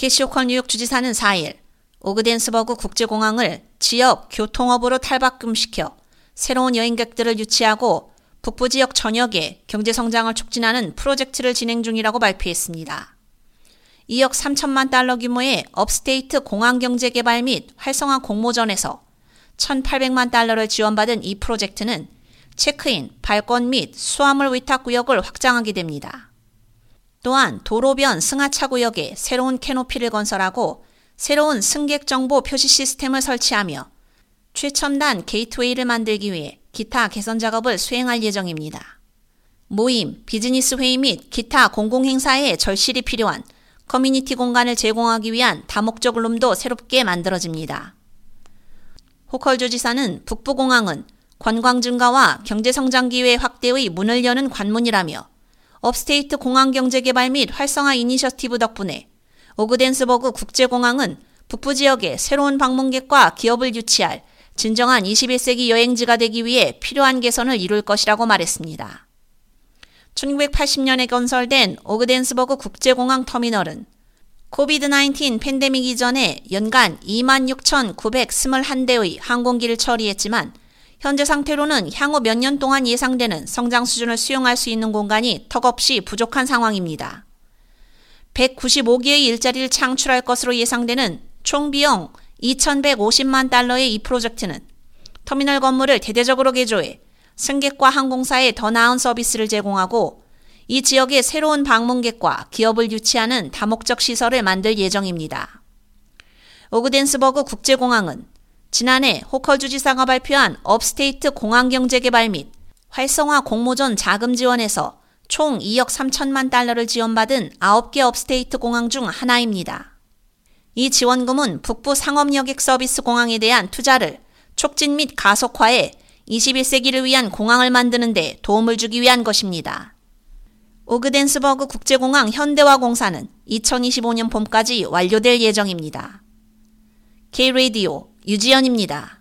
캐시 호컬 뉴욕 주지사는 4일 오그덴스버그 국제공항을 지역 교통 허브로 탈바꿈시켜 새로운 여행객들을 유치하고 북부 지역 전역의 경제 성장을 촉진하는 프로젝트를 진행 중이라고 발표했습니다. 2억 3천만 달러 규모의 Upstate 공항 경제 개발 및 활성화 공모전에서 1,800만 달러를 지원받은 이 프로젝트는 체크인, 발권 및 수화물 위탁 구역을 확장하게 됩니다. 또한 도로변 승하차 구역에 새로운 캐노피를 건설하고 새로운 승객 정보 표시 시스템을 설치하며 최첨단 게이트웨이를 만들기 위해 기타 개선 작업을 수행할 예정입니다. 모임, 비즈니스 회의 및 기타 공공행사에 절실히 필요한 커뮤니티 공간을 제공하기 위한 다목적 룸도 새롭게 만들어집니다. 호컬 주지사는 북부공항은 관광 증가와 경제성장 기회 확대의 문을 여는 관문이라며 Upstate 공항 경제 개발 및 활성화 이니셔티브 덕분에 오그덴스버그 국제공항은 북부 지역에 새로운 방문객과 기업을 유치할 진정한 21세기 여행지가 되기 위해 필요한 개선을 이룰 것이라고 말했습니다. 1980년에 건설된 오그덴스버그 국제공항 터미널은 COVID-19 팬데믹 이전에 연간 26,921대의 항공기를 처리했지만 현재 상태로는 향후 몇 년 동안 예상되는 성장 수준을 수용할 수 있는 공간이 턱없이 부족한 상황입니다. 195개의 일자리를 창출할 것으로 예상되는 총 비용 2,150만 달러의 이 프로젝트는 터미널 건물을 대대적으로 개조해 승객과 항공사에 더 나은 서비스를 제공하고 이 지역에 새로운 방문객과 기업을 유치하는 다목적 시설을 만들 예정입니다. 오그덴스버그 국제공항은 지난해 호컬 주지사가 발표한 Upstate 공항경제개발 및 활성화 공모전 자금 지원에서 총 2억 3천만 달러를 지원받은 9개 Upstate 공항 중 하나입니다. 이 지원금은 북부 상업여객 서비스 공항에 대한 투자를 촉진 및 가속화해 21세기를 위한 공항을 만드는 데 도움을 주기 위한 것입니다. 오그덴스버그 국제공항 현대화 공사는 2025년 봄까지 완료될 예정입니다. K-Radio 유지연입니다.